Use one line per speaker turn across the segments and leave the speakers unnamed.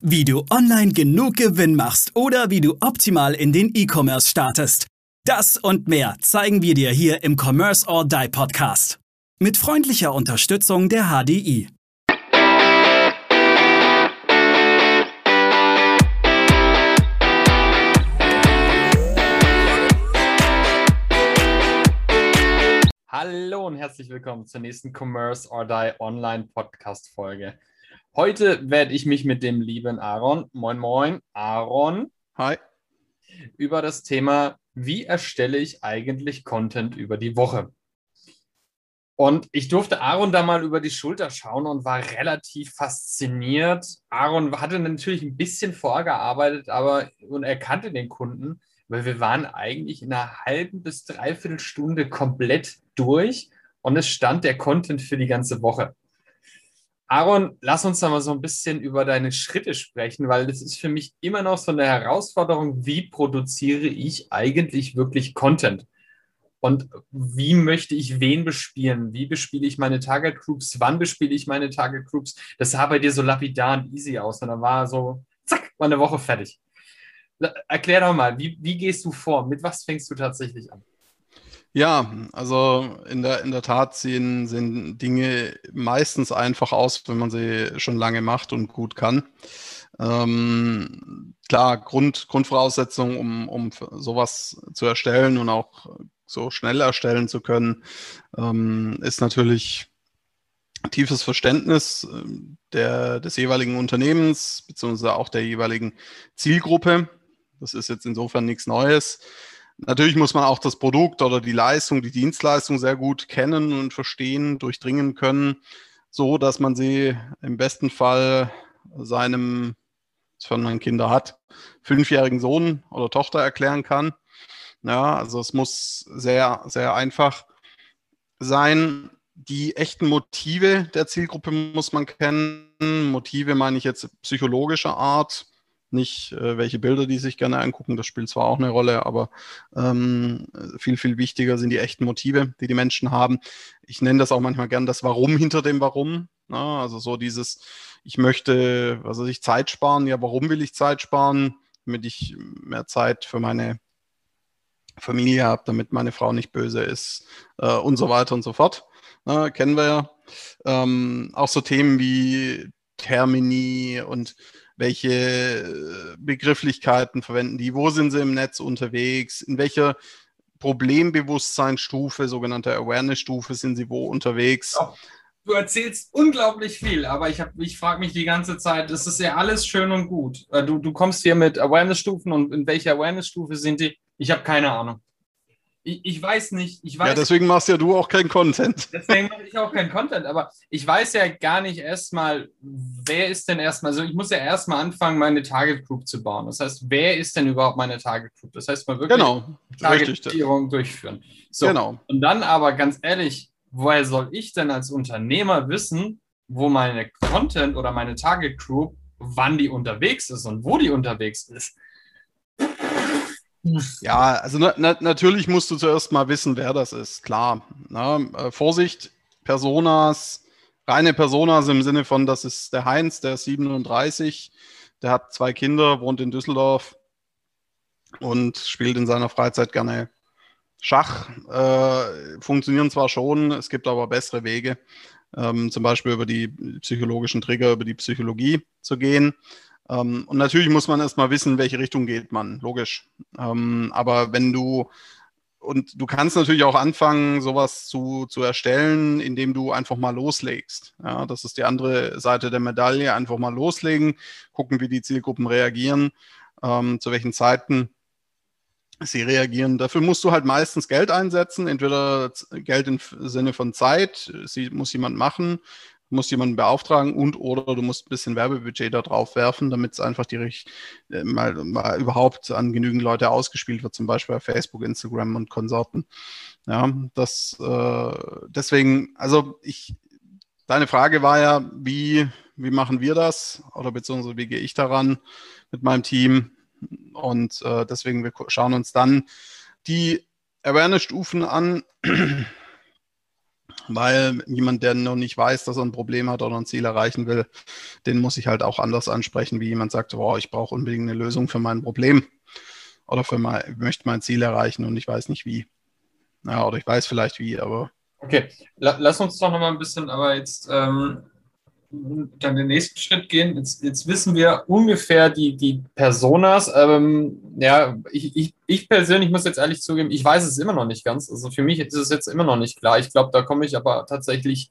Wie du online genug Gewinn machst oder wie du optimal in den E-Commerce startest. Das und mehr zeigen wir dir hier im Commerce or Die Podcast. Mit freundlicher Unterstützung der HDI.
Hallo und herzlich willkommen zur nächsten Commerce or Die Online Podcast Folge. Heute werde ich mich mit dem lieben Aaron, moin moin, Aaron,
hi,
über das Thema, wie erstelle ich eigentlich Content über die Woche? Und ich durfte Aaron da mal über die Schulter schauen und war relativ fasziniert. Aaron hatte natürlich ein bisschen vorgearbeitet, aber und er kannte den Kunden, weil wir waren eigentlich in einer halben bis dreiviertel Stunde komplett durch und es stand der Content für die ganze Woche. Aaron, lass uns da mal so ein bisschen über deine Schritte sprechen, weil das ist für mich immer noch so eine Herausforderung, wie produziere ich eigentlich wirklich Content? Und wie möchte ich wen bespielen? Wie bespiele ich meine Target Groups? Wann bespiele ich meine Target Groups? Das sah bei dir so lapidar und easy aus. Und dann war so, zack, war eine Woche fertig. Erklär doch mal, wie, wie gehst du vor? Mit was fängst du tatsächlich an?
Ja, also in der, in der Tat sehen, sehen Dinge meistens einfach aus, wenn man sie schon lange macht und gut kann. Ähm, klar, Grund, Grundvoraussetzung, um, um sowas zu erstellen und auch so schnell erstellen zu können, ähm, ist natürlich tiefes Verständnis ähm, der, des jeweiligen Unternehmens beziehungsweise auch der jeweiligen Zielgruppe. Das ist jetzt insofern nichts Neues. Natürlich muss man auch das Produkt oder die Leistung, die Dienstleistung sehr gut kennen und verstehen, durchdringen können, so dass man sie im besten Fall seinem, wenn man Kinder hat, fünfjährigen Sohn oder Tochter erklären kann. Ja, also es muss sehr, sehr einfach sein. Die echten Motive der Zielgruppe muss man kennen. Motive meine ich jetzt psychologischer Art nicht, äh, welche Bilder die sich gerne angucken. Das spielt zwar auch eine Rolle, aber ähm, viel, viel wichtiger sind die echten Motive, die die Menschen haben. Ich nenne das auch manchmal gern das Warum hinter dem Warum. Na, ne? also so dieses, ich möchte, was weiß ich, Zeit sparen. Ja, warum will ich Zeit sparen? Damit ich mehr Zeit für meine Familie habe, damit meine Frau nicht böse ist äh, und so weiter und so fort. Na, ne? kennen wir ja. Ähm, auch so Themen wie Termini und welche äh, Begrifflichkeiten verwenden die, wo sind sie im Netz unterwegs, in welcher Problembewusstseinsstufe, sogenannte Awareness-Stufe, sind sie wo unterwegs. Ja.
Du erzählst unglaublich viel, aber ich, ich frage mich die ganze Zeit, das ist ja alles schön und gut. Äh, du, du kommst hier mit Awareness-Stufen und in welcher Awareness-Stufe sind die? Ich habe keine Ahnung. Ich, ich, weiß nicht, ich weiß.
Ja, deswegen machst ja du auch keinen Content.
Deswegen mache ich auch keinen Content, aber ich weiß ja gar nicht erstmal, wer ist denn erstmal, also ich muss ja erstmal anfangen, meine Target Group zu bauen. Das heißt, wer ist denn überhaupt meine Target Group? Das heißt, mal wirklich
genau,
Targetierung durchführen. So, genau. Und dann aber ganz ehrlich, woher soll ich denn als Unternehmer wissen, wo meine Content oder meine Target Group, wann die unterwegs ist und wo die unterwegs ist?
Ja, also na, na, natürlich musst du zuerst mal wissen, wer das ist, klar. Na, äh, Vorsicht, Personas, reine Personas im Sinne von, das ist der Heinz, der ist 37, der hat zwei Kinder, wohnt in Düsseldorf und spielt in seiner Freizeit gerne Schach. Äh, funktionieren zwar schon, es gibt aber bessere Wege, ähm, zum Beispiel über die psychologischen Trigger, über die Psychologie zu gehen. Ähm, und natürlich muss man erstmal wissen, welche Richtung geht man, logisch. Ähm, aber wenn du, und du kannst natürlich auch anfangen, sowas zu, zu erstellen, indem du einfach mal loslegst. Ja, das ist die andere Seite der Medaille, einfach mal loslegen, gucken, wie die Zielgruppen reagieren, ähm, zu welchen Zeiten sie reagieren. Dafür musst du halt meistens Geld einsetzen, entweder Geld im Sinne von Zeit, sie muss jemand machen, musst jemanden beauftragen und oder du musst ein bisschen Werbebudget da drauf werfen, damit es einfach die äh, mal, mal überhaupt an genügend Leute ausgespielt wird, zum Beispiel bei Facebook, Instagram und Konsorten. Ja, das äh, deswegen, also ich, deine Frage war ja, wie, wie machen wir das oder beziehungsweise wie gehe ich daran mit meinem Team? Und äh, deswegen, wir schauen uns dann die Awareness-Stufen an Weil jemand, der noch nicht weiß, dass er ein Problem hat oder ein Ziel erreichen will, den muss ich halt auch anders ansprechen, wie jemand sagt, boah, ich brauche unbedingt eine Lösung für mein Problem oder für mein, möchte mein Ziel erreichen und ich weiß nicht wie. Ja, oder ich weiß vielleicht wie, aber.
Okay, lass uns doch nochmal ein bisschen, aber jetzt ähm, dann den nächsten Schritt gehen. Jetzt, jetzt wissen wir ungefähr die, die Personas. Ähm, ja, ich, ich, ich persönlich muss jetzt ehrlich zugeben, ich weiß es immer noch nicht ganz. Also für mich ist es jetzt immer noch nicht klar. Ich glaube, da komme ich aber tatsächlich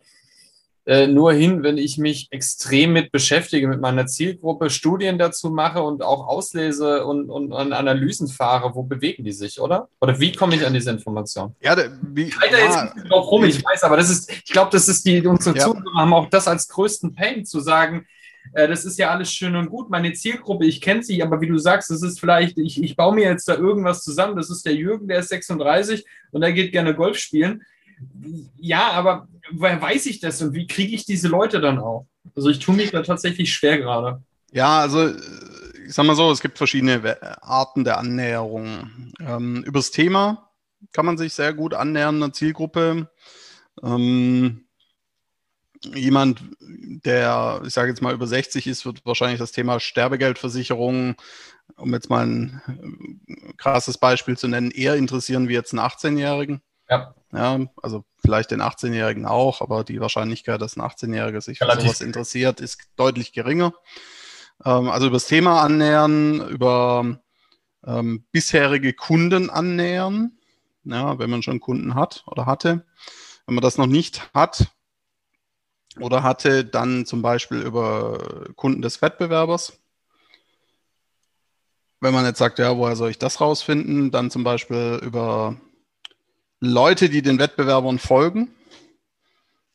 äh, nur hin, wenn ich mich extrem mit beschäftige, mit meiner Zielgruppe, Studien dazu mache und auch auslese und, und an Analysen fahre. Wo bewegen die sich, oder? Oder wie komme ich an diese Information?
Ja, wie, ich
halte ja, jetzt drauf rum, ich weiß, aber das ist, ich glaube, das ist die, unsere ja. Zuhörer haben auch das als größten Pain zu sagen, äh, das ist ja alles schön und gut. Meine Zielgruppe, ich kenne sie, aber wie du sagst, das ist vielleicht, ich, ich baue mir jetzt da irgendwas zusammen. Das ist der Jürgen, der ist 36 und der geht gerne Golf spielen. Ja, aber woher weiß ich das und wie kriege ich diese Leute dann auch? Also ich tue mich da tatsächlich schwer gerade.
Ja, also ich sag mal so, es gibt verschiedene Arten der Annäherung. Ähm, übers Thema kann man sich sehr gut annähern, einer Zielgruppe. Ähm, jemand, der, ich sage jetzt mal, über 60 ist, wird wahrscheinlich das Thema Sterbegeldversicherung, um jetzt mal ein krasses Beispiel zu nennen, eher interessieren wie jetzt einen 18-Jährigen. Ja. ja. Also vielleicht den 18-Jährigen auch, aber die Wahrscheinlichkeit, dass ein 18-Jähriger sich für sowas interessiert, ist deutlich geringer. Ähm, also über das Thema annähern, über ähm, bisherige Kunden annähern, ja, wenn man schon Kunden hat oder hatte. Wenn man das noch nicht hat oder hatte, dann zum Beispiel über Kunden des Wettbewerbers. Wenn man jetzt sagt, ja, woher soll ich das rausfinden, dann zum Beispiel über Leute, die den Wettbewerbern folgen.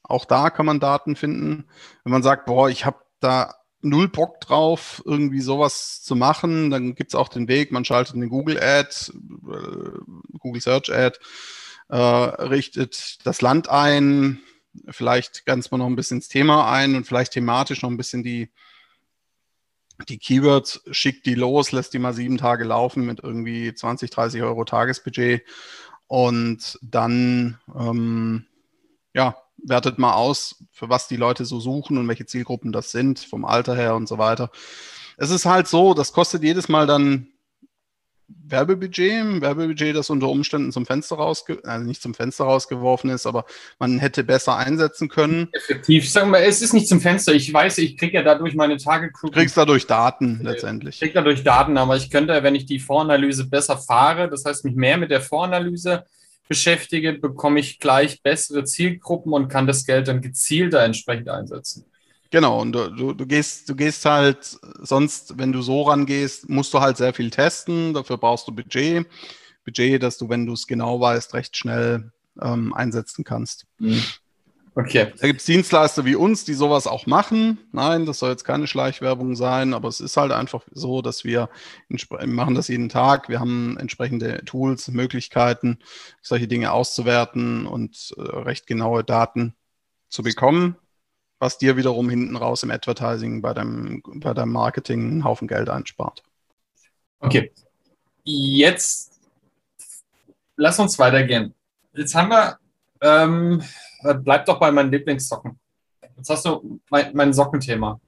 Auch da kann man Daten finden. Wenn man sagt, boah, ich habe da null Bock drauf, irgendwie sowas zu machen, dann gibt es auch den Weg, man schaltet eine Google Ad, äh, Google Search Ad, äh, richtet das Land ein, vielleicht ganz mal noch ein bisschen ins Thema ein und vielleicht thematisch noch ein bisschen die, die Keywords, schickt die los, lässt die mal sieben Tage laufen mit irgendwie 20, 30 Euro Tagesbudget und dann, ähm, ja, wertet mal aus, für was die Leute so suchen und welche Zielgruppen das sind, vom Alter her und so weiter. Es ist halt so, das kostet jedes Mal dann Werbebudget, Werbebudget, das unter Umständen zum Fenster rausge also nicht zum Fenster rausgeworfen ist, aber man hätte besser einsetzen können.
Effektiv. Sagen wir, es ist nicht zum Fenster. Ich weiß, ich kriege ja dadurch meine Tage.
Du kriegst dadurch Daten letztendlich.
Ich kriege dadurch Daten, aber ich könnte, wenn ich die Voranalyse besser fahre, das heißt mich mehr mit der Voranalyse beschäftige, bekomme ich gleich bessere Zielgruppen und kann das Geld dann gezielter entsprechend einsetzen.
Genau, und du, du, gehst, du gehst halt, sonst, wenn du so rangehst, musst du halt sehr viel testen, dafür brauchst du Budget. Budget, dass du, wenn du es genau weißt, recht schnell ähm, einsetzen kannst. Mhm. Okay. Da gibt es Dienstleister wie uns, die sowas auch machen. Nein, das soll jetzt keine Schleichwerbung sein, aber es ist halt einfach so, dass wir machen das jeden Tag. Wir haben entsprechende Tools, Möglichkeiten, solche Dinge auszuwerten und äh, recht genaue Daten zu bekommen was dir wiederum hinten raus im Advertising bei deinem, bei deinem Marketing einen Haufen Geld einspart.
Okay. Jetzt lass uns weitergehen. Jetzt haben wir, ähm, bleib doch bei meinen Lieblingssocken. Jetzt hast du mein, mein Sockenthema.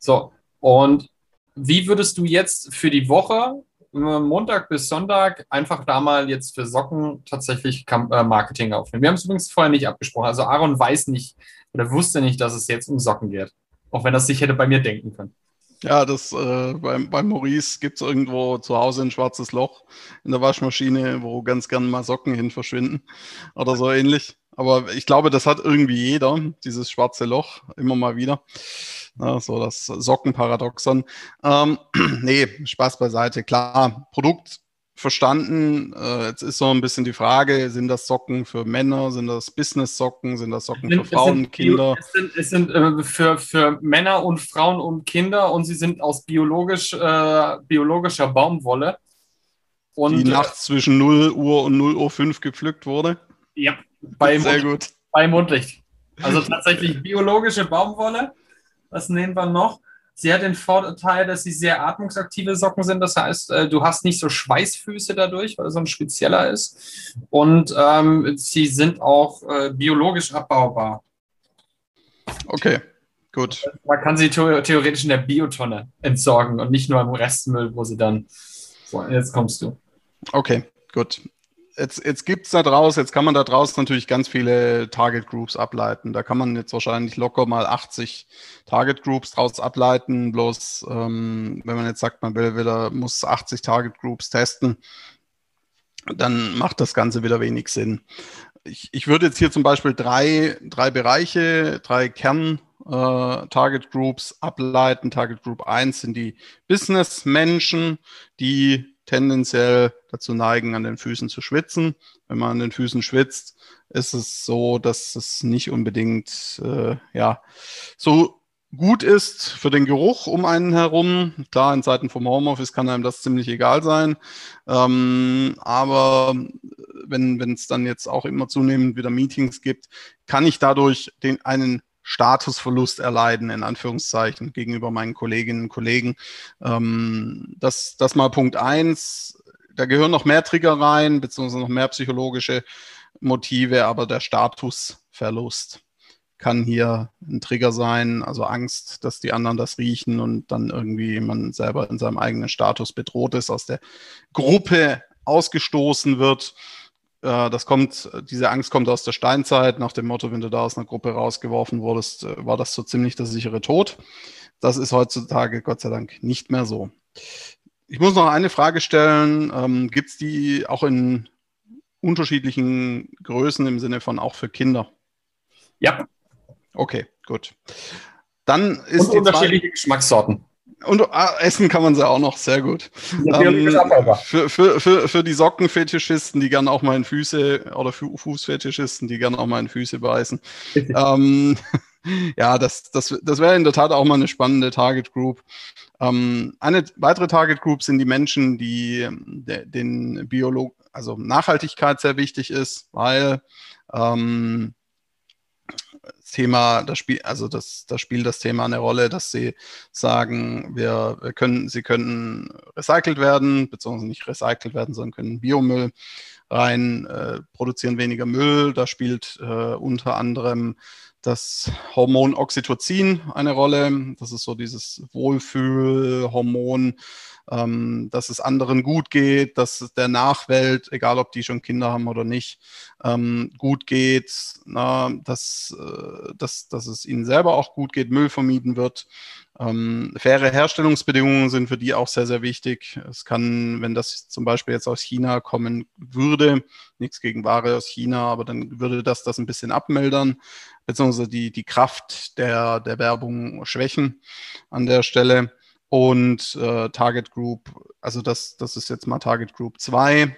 So, und wie würdest du jetzt für die Woche, Montag bis Sonntag, einfach da mal jetzt für Socken tatsächlich äh, Marketing aufnehmen? Wir haben es übrigens vorher nicht abgesprochen. Also Aaron weiß nicht, oder wusste nicht, dass es jetzt um Socken geht. Auch wenn er sich hätte bei mir denken können.
Ja, das äh, beim, beim Maurice gibt es irgendwo zu Hause ein schwarzes Loch in der Waschmaschine, wo ganz gern mal Socken hin verschwinden oder so ähnlich. Aber ich glaube, das hat irgendwie jeder, dieses schwarze Loch, immer mal wieder. Ja, so das Sockenparadoxon. Ähm, nee, Spaß beiseite. Klar, Produkt verstanden. Äh, jetzt ist so ein bisschen die Frage, sind das Socken für Männer, sind das Business-Socken, sind das Socken sind, für Frauen, und Kinder?
Es sind, es sind äh, für, für Männer und Frauen und Kinder und sie sind aus biologisch, äh, biologischer Baumwolle.
Und, die nachts zwischen 0 Uhr und 0 Uhr 5 gepflückt wurde?
Ja, bei, Sehr Mond, gut. bei Mondlicht. Also tatsächlich biologische Baumwolle. Was nehmen wir noch? Sie hat den Vorteil, dass sie sehr atmungsaktive Socken sind. Das heißt, äh, du hast nicht so Schweißfüße dadurch, weil es so ein spezieller ist. Und ähm, sie sind auch äh, biologisch abbaubar.
Okay, gut.
Man kann sie theoretisch in der Biotonne entsorgen und nicht nur im Restmüll, wo sie dann. So, jetzt kommst du.
Okay, gut jetzt, jetzt gibt es da draußen, jetzt kann man da draußen natürlich ganz viele Target Groups ableiten. Da kann man jetzt wahrscheinlich locker mal 80 Target Groups draus ableiten. Bloß, ähm, wenn man jetzt sagt, man will wieder, muss 80 Target Groups testen, dann macht das Ganze wieder wenig Sinn. Ich, ich würde jetzt hier zum Beispiel drei, drei Bereiche, drei Kern äh, Target Groups ableiten. Target Group 1 sind die Business-Menschen, die tendenziell dazu neigen, an den Füßen zu schwitzen. Wenn man an den Füßen schwitzt, ist es so, dass es nicht unbedingt äh, ja, so gut ist für den Geruch um einen herum. Klar, in Zeiten vom Homeoffice kann einem das ziemlich egal sein. Ähm, aber wenn es dann jetzt auch immer zunehmend wieder Meetings gibt, kann ich dadurch den, einen Statusverlust erleiden, in Anführungszeichen, gegenüber meinen Kolleginnen und Kollegen. Ähm, das, das mal Punkt eins. Da gehören noch mehr Trigger rein, beziehungsweise noch mehr psychologische Motive, aber der Statusverlust kann hier ein Trigger sein, also Angst, dass die anderen das riechen und dann irgendwie man selber in seinem eigenen Status bedroht ist, aus der Gruppe ausgestoßen wird. Äh, das kommt, diese Angst kommt aus der Steinzeit, nach dem Motto, wenn du da aus einer Gruppe rausgeworfen wurdest, äh, war das so ziemlich der sichere Tod. Das ist heutzutage Gott sei Dank nicht mehr so. Ich muss noch eine Frage stellen. Ähm, Gibt es die auch in unterschiedlichen Größen im Sinne von auch für Kinder?
Ja.
Okay, gut. Dann ist
Und unterschiedliche Geschmackssorten.
Und ah, essen kann man sie auch noch, sehr gut. Ähm, für, für, für, für die Sockenfetischisten, die gerne auch mal in Füße, oder Fußfetischisten, die gerne auch mal in Füße beißen. ähm, ja, das, das, das wäre in der Tat auch mal eine spannende Target Group. Ähm, eine weitere Target Group sind die Menschen, die de, den Biolog, also Nachhaltigkeit sehr wichtig ist, weil ähm, Thema, das Spiel, also das, das spielt das Thema eine Rolle, dass sie sagen, wir, wir können, sie können recycelt werden, beziehungsweise nicht recycelt werden, sondern können Biomüll rein, äh, produzieren weniger Müll. Da spielt äh, unter anderem das Hormon Oxytocin eine Rolle. Das ist so dieses Wohlfühlhormon, ähm, dass es anderen gut geht, dass es der Nachwelt, egal ob die schon Kinder haben oder nicht, ähm, gut geht, na, dass, äh, dass, dass es ihnen selber auch gut geht, Müll vermieden wird. Ähm, faire Herstellungsbedingungen sind für die auch sehr, sehr wichtig. Es kann, wenn das zum Beispiel jetzt aus China kommen würde, nichts gegen Ware aus China, aber dann würde das das ein bisschen abmildern, beziehungsweise die, die Kraft der, der Werbung schwächen an der Stelle. Und äh, Target Group, also das, das ist jetzt mal Target Group 2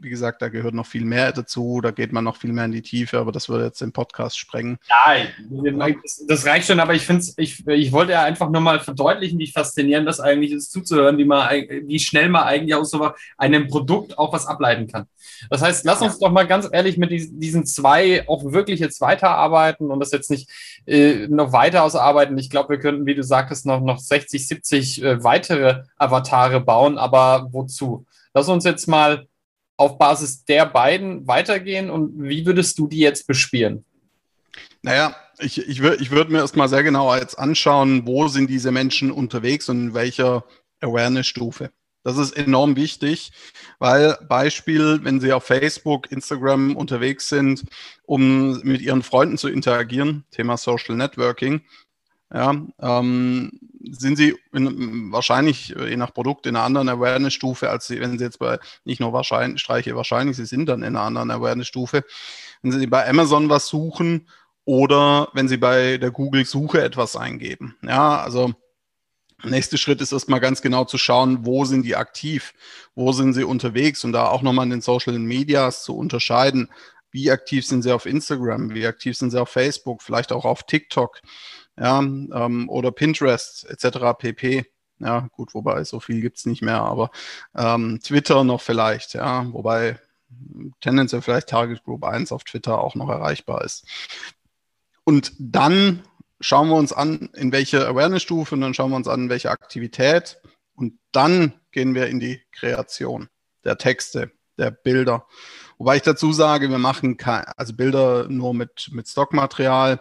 wie gesagt, da gehört noch viel mehr dazu, da geht man noch viel mehr in die Tiefe, aber das würde jetzt den Podcast sprengen.
Ja, das, reicht schon, aber ich finde ich, ich wollte ja einfach nur mal verdeutlichen, wie faszinierend das eigentlich ist, zuzuhören, wie, man, wie schnell man eigentlich aus so einem Produkt auch was ableiten kann. Das heißt, lass uns doch mal ganz ehrlich mit diesen zwei auch wirklich jetzt weiterarbeiten und das jetzt nicht äh, noch weiter ausarbeiten. Ich glaube, wir könnten, wie du sagtest, noch, noch 60, 70 äh, weitere Avatare bauen, aber wozu? Lass uns jetzt mal auf Basis der beiden weitergehen und wie würdest du die jetzt bespielen?
Naja, ich, ich, ich würde mir erstmal sehr genau jetzt anschauen, wo sind diese Menschen unterwegs und in welcher Awareness-Stufe. Das ist enorm wichtig, weil Beispiel, wenn Sie auf Facebook, Instagram unterwegs sind, um mit Ihren Freunden zu interagieren, Thema Social Networking, ja, ähm, sind sie in, wahrscheinlich je nach Produkt in einer anderen Awareness-Stufe, als sie, wenn sie jetzt bei, nicht nur wahrscheinlich, streiche wahrscheinlich, sie sind dann in einer anderen Awareness-Stufe. Wenn sie bei Amazon was suchen oder wenn sie bei der Google-Suche etwas eingeben. Ja, also Nächster Schritt ist erstmal ganz genau zu schauen, wo sind die aktiv, wo sind sie unterwegs? Und da auch nochmal in den Social Medias zu unterscheiden, wie aktiv sind sie auf Instagram, wie aktiv sind sie auf Facebook, vielleicht auch auf TikTok ja, ähm, oder Pinterest etc. pp. Ja, gut, wobei so viel gibt es nicht mehr, aber ähm, Twitter noch vielleicht, ja, wobei tendenziell vielleicht Target Group 1 auf Twitter auch noch erreichbar ist. Und dann schauen wir uns an, in welche Awareness-Stufe und dann schauen wir uns an, welche Aktivität und dann gehen wir in die Kreation der Texte, der Bilder. Wobei ich dazu sage, wir machen keine, also Bilder nur mit, mit Stockmaterial.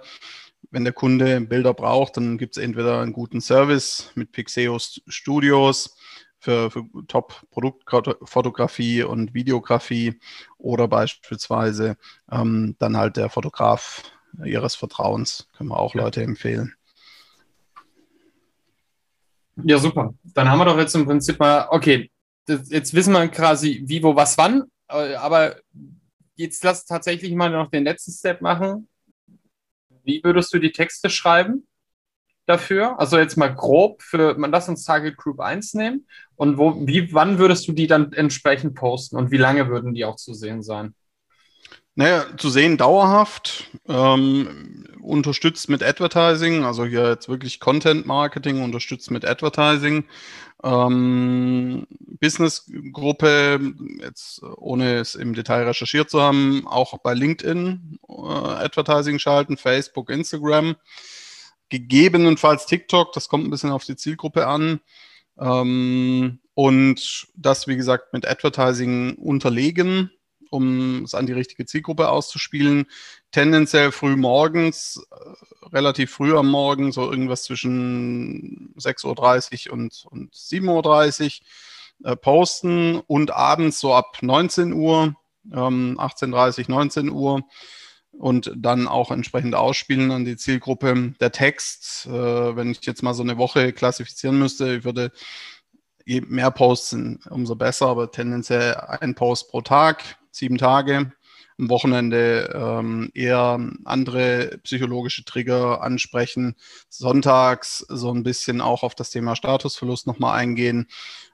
Wenn der Kunde Bilder braucht, dann gibt es entweder einen guten Service mit Pixeo Studios für, für Top-Produktfotografie und Videografie oder beispielsweise ähm, dann halt der Fotograf ihres Vertrauens. Können wir auch Leute empfehlen.
Ja, super. Dann haben wir doch jetzt im Prinzip mal, okay, das, jetzt wissen wir quasi, wie, wo, was, wann. Äh, aber jetzt lass tatsächlich mal noch den letzten Step machen. Wie würdest du die Texte schreiben dafür? Also jetzt mal grob für, man lass uns Target Group 1 nehmen. Und wo, wie, wann würdest du die dann entsprechend posten und wie lange würden die auch zu sehen sein?
Naja, zu sehen dauerhaft, ähm, unterstützt mit Advertising, also hier jetzt wirklich Content Marketing, unterstützt mit Advertising. Ähm, Business-Gruppe, jetzt ohne es im Detail recherchiert zu haben, auch bei LinkedIn äh, Advertising schalten, Facebook, Instagram, gegebenenfalls TikTok, das kommt ein bisschen auf die Zielgruppe an. Ähm, und das, wie gesagt, mit Advertising unterlegen um es an die richtige Zielgruppe auszuspielen. Tendenziell früh morgens, äh, relativ früh am Morgen, so irgendwas zwischen 6.30 Uhr und, und 7.30 Uhr äh, posten und abends so ab 19 Uhr, ähm, 18.30 19 Uhr und dann auch entsprechend ausspielen an die Zielgruppe. Der Text, äh, wenn ich jetzt mal so eine Woche klassifizieren müsste, ich würde je mehr Posts sind, umso besser, aber tendenziell ein Post pro Tag, sieben Tage. Am Wochenende ähm, eher andere psychologische Trigger ansprechen. Sonntags so ein bisschen auch auf das Thema Statusverlust nochmal eingehen.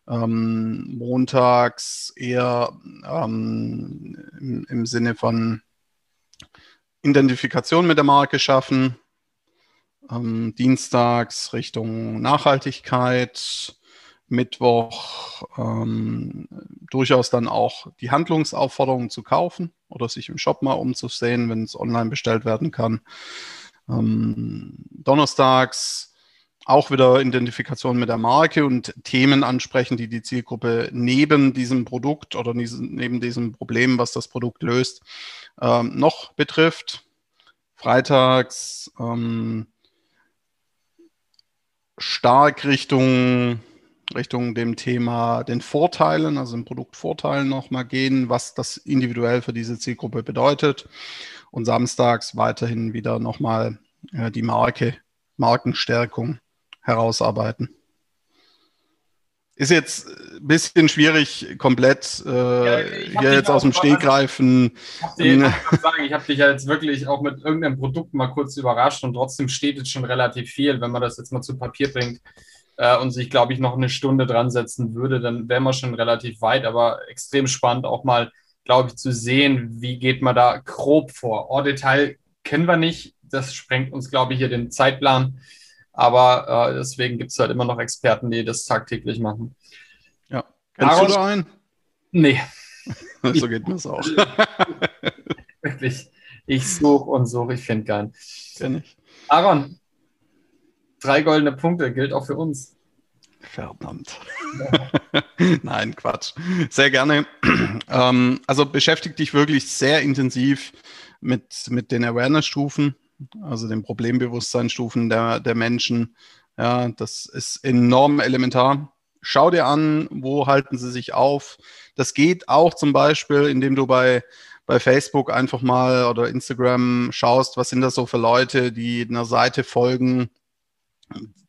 Ähm, montags eher ähm, im, im Sinne von Identifikation mit der Marke schaffen. Ähm, dienstags Richtung Nachhaltigkeit. Mittwoch ähm, durchaus dann auch die Handlungsaufforderungen zu kaufen oder sich im Shop mal umzusehen, wenn es online bestellt werden kann. Ähm, donnerstags auch wieder Identifikation mit der Marke und Themen ansprechen, die die Zielgruppe neben diesem Produkt oder neben diesem Problem, was das Produkt löst, ähm, noch betrifft. Freitags ähm, stark Richtung Richtung dem Thema den Vorteilen, also den Produktvorteilen nochmal gehen, was das individuell für diese Zielgruppe bedeutet. Und samstags weiterhin wieder nochmal äh, die Marke, Markenstärkung herausarbeiten. Ist jetzt ein bisschen schwierig, komplett äh, ja, hier jetzt aus dem Stegreifen.
Ich habe hab dich ja jetzt wirklich auch mit irgendeinem Produkt mal kurz überrascht und trotzdem steht jetzt schon relativ viel, wenn man das jetzt mal zu Papier bringt äh, und sich, glaube ich, noch eine Stunde dran setzen würde, dann wären wir schon relativ weit. Aber extrem spannend auch mal, glaube ich, zu sehen, wie geht man da grob vor. Oh, Detail kennen wir nicht. Das sprengt uns, glaube ich, hier den Zeitplan. Aber äh, deswegen gibt es halt immer noch Experten, die das tagtäglich machen.
Ja. Kennst Aaron, du da einen?
Nee.
so geht das auch.
Wirklich. Ich suche und suche, ich finde keinen.
Kenn ich.
Aaron, drei goldene Punkte gilt auch für uns.
Verdammt. Nein, Quatsch. Sehr gerne. Ähm, also beschäftige dich wirklich sehr intensiv mit, mit den Awareness-Stufen, also den Problembewusstseinsstufen der, der Menschen. Ja, das ist enorm elementar. Schau dir an, wo halten sie sich auf. Das geht auch zum Beispiel, indem du bei, bei Facebook einfach mal oder Instagram schaust, was sind das so für Leute, die einer Seite folgen,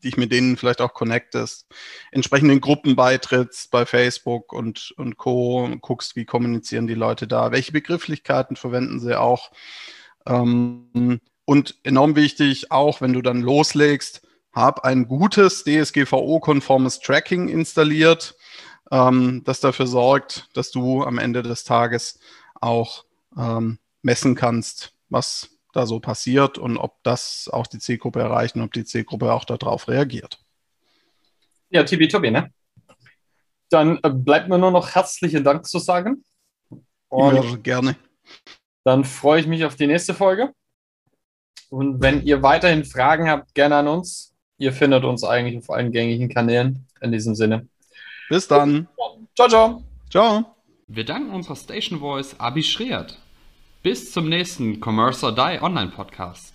dich mit denen vielleicht auch connectest, entsprechenden Gruppen beitrittst bei Facebook und, und Co. Und guckst, wie kommunizieren die Leute da, welche Begrifflichkeiten verwenden sie auch. Ähm, und enorm wichtig, auch wenn du dann loslegst, hab ein gutes DSGVO-konformes Tracking installiert, ähm, das dafür sorgt, dass du am Ende des Tages auch ähm, messen kannst, was da so passiert und ob das auch die Zielgruppe erreicht und ob die Zielgruppe auch darauf reagiert.
Ja, Tibi ne? Dann äh, bleibt mir nur noch herzlichen Dank zu sagen.
Und ja, gerne.
Dann freue ich mich auf die nächste Folge. Und wenn ihr weiterhin Fragen habt, gerne an uns. Ihr findet uns eigentlich auf allen gängigen Kanälen. In diesem Sinne.
Bis dann.
Ciao, ciao.
Ciao.
Wir danken unserer Station Voice Abi Schreert. Bis zum nächsten Commerce or Die Online Podcast.